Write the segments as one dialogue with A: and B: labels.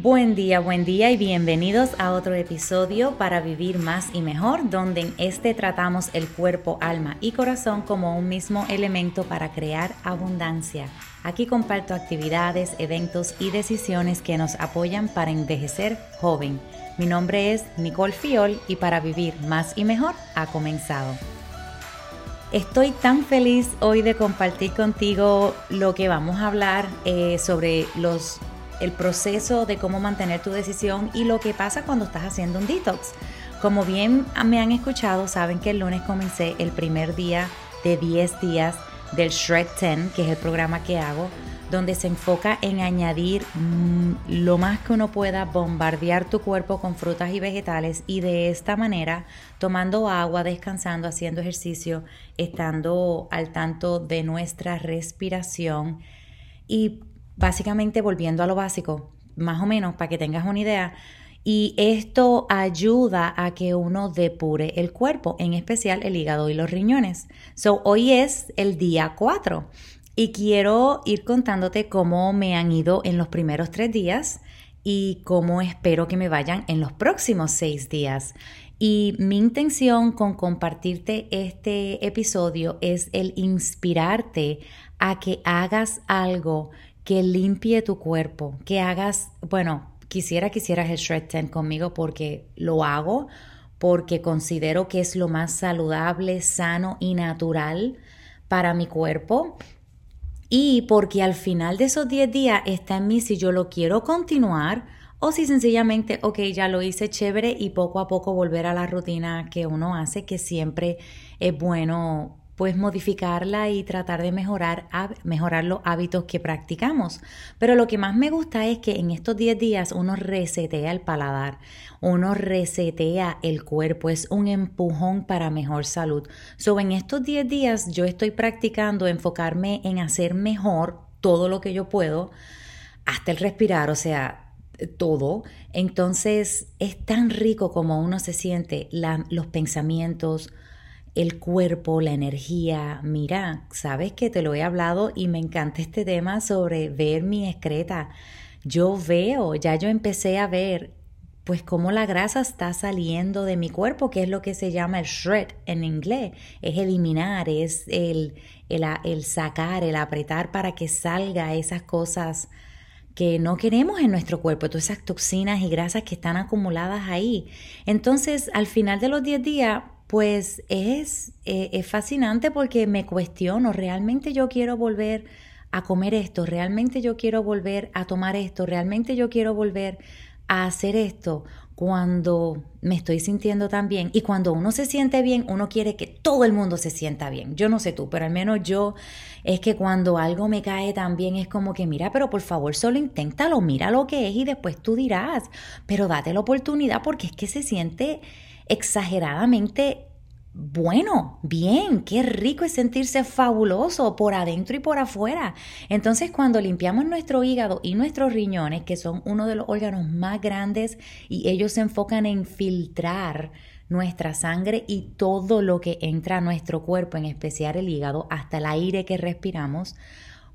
A: Buen día, buen día y bienvenidos a otro episodio para vivir más y mejor, donde en este tratamos el cuerpo, alma y corazón como un mismo elemento para crear abundancia. Aquí comparto actividades, eventos y decisiones que nos apoyan para envejecer joven. Mi nombre es Nicole Fiol y para vivir más y mejor ha comenzado. Estoy tan feliz hoy de compartir contigo lo que vamos a hablar eh, sobre los el proceso de cómo mantener tu decisión y lo que pasa cuando estás haciendo un detox. Como bien me han escuchado, saben que el lunes comencé el primer día de 10 días del Shred 10, que es el programa que hago, donde se enfoca en añadir mm, lo más que uno pueda, bombardear tu cuerpo con frutas y vegetales y de esta manera, tomando agua, descansando, haciendo ejercicio, estando al tanto de nuestra respiración y básicamente volviendo a lo básico, más o menos para que tengas una idea. Y esto ayuda a que uno depure el cuerpo, en especial el hígado y los riñones. So, hoy es el día 4 y quiero ir contándote cómo me han ido en los primeros tres días y cómo espero que me vayan en los próximos seis días. Y mi intención con compartirte este episodio es el inspirarte a que hagas algo que limpie tu cuerpo, que hagas, bueno, quisiera que hicieras el Shred 10 conmigo porque lo hago, porque considero que es lo más saludable, sano y natural para mi cuerpo. Y porque al final de esos 10 días está en mí si yo lo quiero continuar o si sencillamente, ok, ya lo hice chévere y poco a poco volver a la rutina que uno hace, que siempre es bueno pues modificarla y tratar de mejorar, mejorar los hábitos que practicamos. Pero lo que más me gusta es que en estos 10 días uno resetea el paladar, uno resetea el cuerpo, es un empujón para mejor salud. So, en estos 10 días yo estoy practicando enfocarme en hacer mejor todo lo que yo puedo, hasta el respirar, o sea, todo. Entonces es tan rico como uno se siente, los pensamientos, el cuerpo, la energía. Mira, sabes que te lo he hablado y me encanta este tema sobre ver mi excreta. Yo veo, ya yo empecé a ver pues cómo la grasa está saliendo de mi cuerpo, que es lo que se llama el shred en inglés. Es eliminar, es el, el, el sacar, el apretar para que salga esas cosas que no queremos en nuestro cuerpo, todas esas toxinas y grasas que están acumuladas ahí. Entonces, al final de los 10 días, pues es, eh, es fascinante porque me cuestiono, ¿realmente yo quiero volver a comer esto? ¿Realmente yo quiero volver a tomar esto? ¿Realmente yo quiero volver a hacer esto? cuando me estoy sintiendo tan bien y cuando uno se siente bien, uno quiere que todo el mundo se sienta bien. Yo no sé tú, pero al menos yo es que cuando algo me cae tan bien es como que mira, pero por favor solo inténtalo, mira lo que es y después tú dirás, pero date la oportunidad porque es que se siente exageradamente bueno, bien, qué rico es sentirse fabuloso por adentro y por afuera. Entonces, cuando limpiamos nuestro hígado y nuestros riñones, que son uno de los órganos más grandes y ellos se enfocan en filtrar nuestra sangre y todo lo que entra a nuestro cuerpo, en especial el hígado, hasta el aire que respiramos,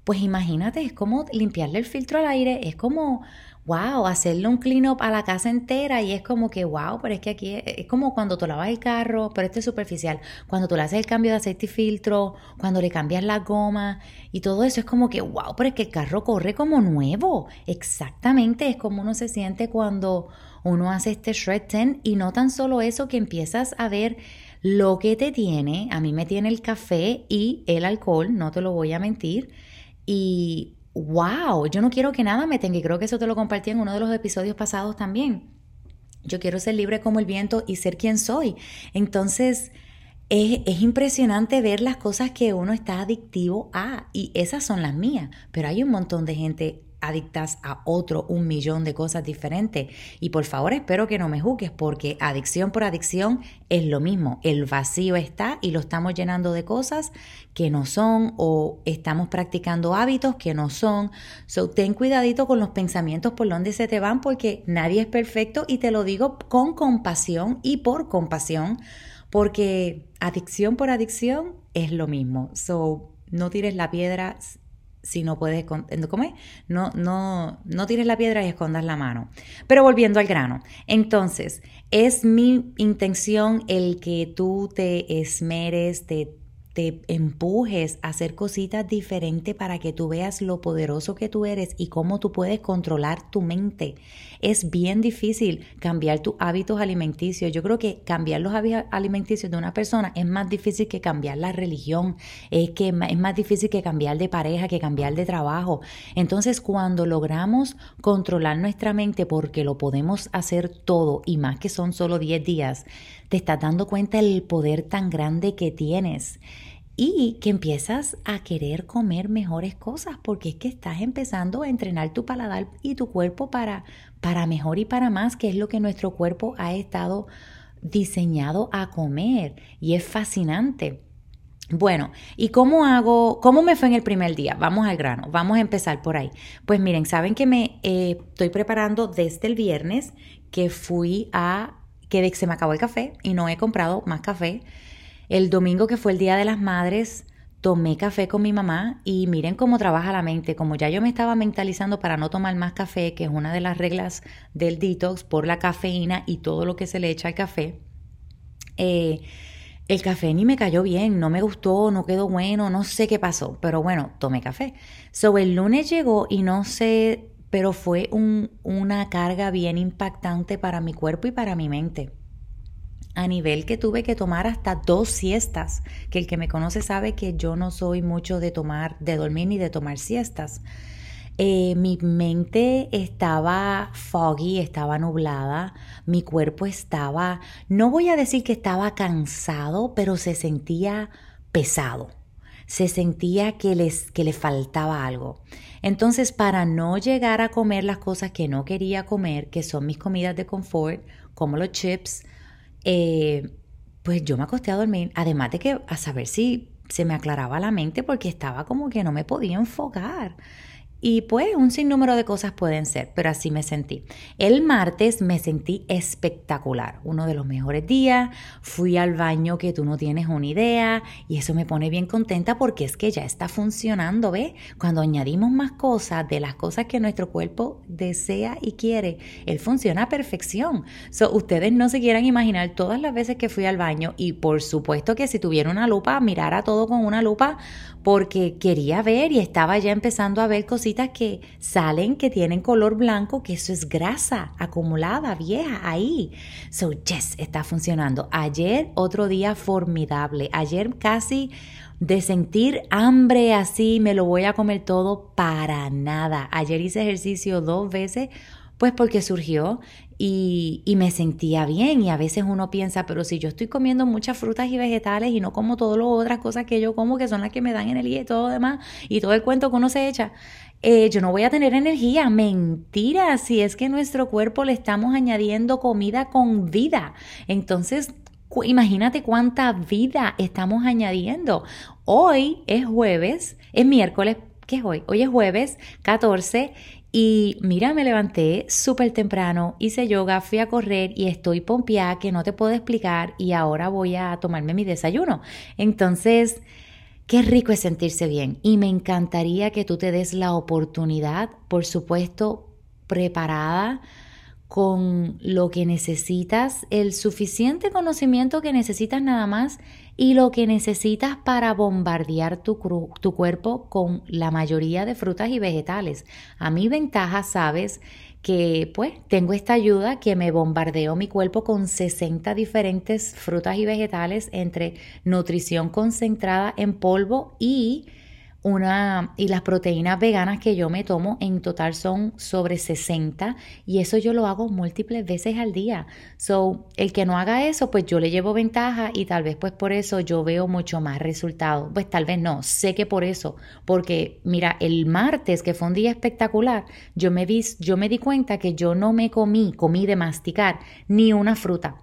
A: pues imagínate, es como limpiarle el filtro al aire, es como wow, hacerle un clean up a la casa entera y es como que, wow, pero es que aquí es, como cuando tú lavas el carro, pero esto es superficial, cuando tú le haces el cambio de aceite y filtro, cuando le cambias la goma y todo eso es como que, wow, pero es que el carro corre como nuevo. Exactamente, es como uno se siente cuando uno hace este shred 10 y no tan solo eso que empiezas a ver lo que te tiene, a mí me tiene el café y el alcohol, no te lo voy a mentir, y wow, yo no quiero que nada me tenga, y creo que eso te lo compartí en uno de los episodios pasados también. Yo quiero ser libre como el viento y ser quien soy. Entonces, es, es, impresionante ver las cosas que uno está adictivo a, y esas son las mías, pero hay un montón de gente adictas a otro un millón de cosas diferentes. Y por favor espero que no me juzgues porque adicción por adicción es lo mismo. El vacío está y lo estamos llenando de cosas que no son o estamos practicando hábitos que no son. So ten cuidadito con los pensamientos por donde se te van porque nadie es perfecto y te lo digo con compasión y por compasión porque adicción por adicción es lo mismo. So no tires la piedra si no puedes comer, no, no, no tires la piedra y escondas la mano. Pero volviendo al grano, entonces, es mi intención el que tú te esmeres, te te empujes a hacer cositas diferentes para que tú veas lo poderoso que tú eres y cómo tú puedes controlar tu mente. Es bien difícil cambiar tus hábitos alimenticios. Yo creo que cambiar los hábitos alimenticios de una persona es más difícil que cambiar la religión, es que es más difícil que cambiar de pareja, que cambiar de trabajo. Entonces, cuando logramos controlar nuestra mente porque lo podemos hacer todo y más que son solo 10 días, te estás dando cuenta del poder tan grande que tienes y que empiezas a querer comer mejores cosas porque es que estás empezando a entrenar tu paladar y tu cuerpo para, para mejor y para más, que es lo que nuestro cuerpo ha estado diseñado a comer y es fascinante. Bueno, ¿y cómo hago? ¿Cómo me fue en el primer día? Vamos al grano, vamos a empezar por ahí. Pues miren, saben que me eh, estoy preparando desde el viernes que fui a que se me acabó el café y no he comprado más café. El domingo que fue el Día de las Madres, tomé café con mi mamá y miren cómo trabaja la mente. Como ya yo me estaba mentalizando para no tomar más café, que es una de las reglas del detox por la cafeína y todo lo que se le echa al café, eh, el café ni me cayó bien, no me gustó, no quedó bueno, no sé qué pasó, pero bueno, tomé café. So el lunes llegó y no sé pero fue una carga bien impactante para mi cuerpo y para mi mente. A nivel que tuve que tomar hasta dos siestas, que el que me conoce sabe que yo no soy mucho de tomar, de dormir ni de tomar siestas. Eh, mi mente estaba foggy, estaba nublada, mi cuerpo estaba, no voy a decir que estaba cansado, pero se sentía pesado, se sentía que, les, que le faltaba algo. Entonces, para no llegar a comer las cosas que no quería comer, que son mis comidas de confort, como los chips, eh, pues yo me acosté a dormir, además de que a saber si se me aclaraba la mente porque estaba como que no me podía enfocar. Y pues un sinnúmero de cosas pueden ser, pero así me sentí. El martes me sentí espectacular, uno de los mejores días. Fui al baño que tú no tienes una idea y eso me pone bien contenta porque es que ya está funcionando, ¿ves? Cuando añadimos más cosas de las cosas que nuestro cuerpo desea y quiere, él funciona a perfección. So, ustedes no se quieran imaginar todas las veces que fui al baño y por supuesto que si tuviera una lupa, mirara todo con una lupa porque quería ver y estaba ya empezando a ver cositas que salen que tienen color blanco, que eso es grasa acumulada, vieja, ahí. So, yes, está funcionando. Ayer otro día formidable. Ayer casi de sentir hambre así, me lo voy a comer todo para nada. Ayer hice ejercicio dos veces pues porque surgió y, me sentía bien y a veces uno piensa, pero si yo estoy comiendo muchas frutas y vegetales y no como todas las otras cosas que yo como, que son las que me dan energía y todo lo demás, y todo el cuento que uno se echa, eh, yo no voy a tener energía. Mentira, si es que nuestro cuerpo le estamos añadiendo comida con vida. Entonces, imagínate cuánta vida estamos añadiendo. Hoy es jueves, es miércoles, ¿qué es hoy? Hoy es jueves 14 y mira, me levanté súper temprano, hice yoga, fui a correr y estoy pompeada que no te puedo explicar y ahora voy a tomarme mi desayuno. Entonces, qué rico es sentirse bien y me encantaría que tú te des la oportunidad, por supuesto, preparada con lo que necesitas, el suficiente conocimiento que necesitas nada más y lo que necesitas para bombardear tu, tu, cuerpo con la mayoría de frutas y vegetales. A mi ventaja, sabes que pues tengo esta ayuda que me bombardeó mi cuerpo con 60 diferentes frutas y vegetales entre nutrición concentrada en polvo y una y las proteínas veganas que yo me tomo en total son sobre 60 y eso yo lo hago múltiples veces al día. So, el que no haga eso, pues yo le llevo ventaja y tal vez pues por eso yo veo mucho más resultados. Pues tal vez no, sé que por eso, porque mira, el martes que fue un día espectacular, yo me vi, yo me di cuenta que yo no me comí, comí de masticar ni una fruta.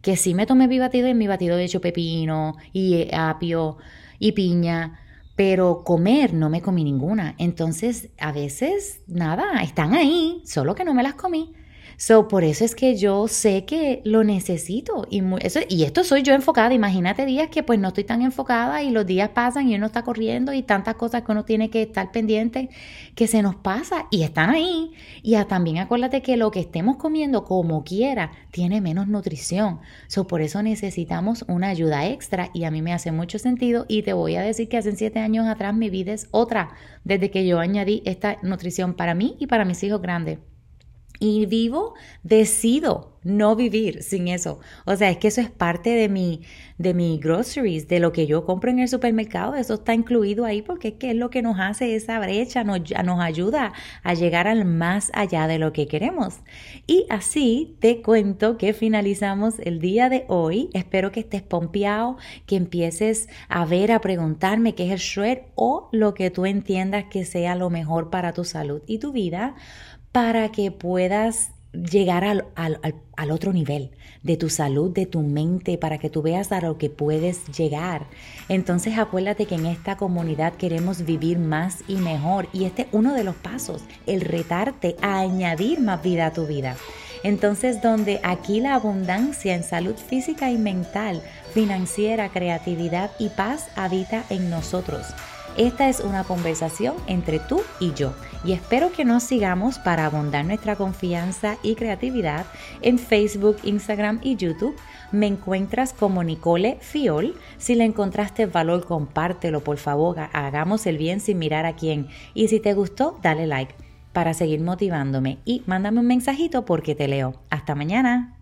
A: Que sí me tomé mi batido y mi batido de hecho pepino y eh, apio y piña pero comer no me comí ninguna. Entonces, a veces, nada, están ahí, solo que no me las comí. So, por eso es que yo sé que lo necesito. Y, eso, y esto soy yo enfocada. Imagínate días que pues no estoy tan enfocada y los días pasan y uno está corriendo y tantas cosas que uno tiene que estar pendiente que se nos pasa y están ahí. Y también acuérdate que lo que estemos comiendo como quiera tiene menos nutrición. So, por eso necesitamos una ayuda extra y a mí me hace mucho sentido y te voy a decir que hace siete años atrás mi vida es otra desde que yo añadí esta nutrición para mí y para mis hijos grandes y vivo, decido no vivir sin eso. O sea, es que eso es parte de mi, de mi groceries, de lo que yo compro en el supermercado. Eso está incluido ahí porque es que es lo que nos hace esa brecha, nos, nos ayuda a llegar al más allá de lo que queremos. Y así te cuento que finalizamos el día de hoy. Espero que estés pompeado, que empieces a ver, a preguntarme qué es el shred o lo que tú entiendas que sea lo mejor para tu salud y tu vida para que puedas llegar al, al, otro nivel de tu salud, de tu mente, para que tú veas a lo que puedes llegar. Entonces acuérdate que en esta comunidad queremos vivir más y mejor y este es uno de los pasos, el retarte a añadir más vida a tu vida. Entonces donde aquí la abundancia en salud física y mental, financiera, creatividad y paz habita en nosotros. Esta es una conversación entre tú y yo y espero que nos sigamos para abundar nuestra confianza y creatividad en Facebook, Instagram y YouTube. Me encuentras como Nicole Fiol. Si le encontraste valor, compártelo, por favor. Hagamos el bien sin mirar a quién. Y si te gustó, dale like para seguir motivándome y mándame un mensajito porque te leo. Hasta mañana.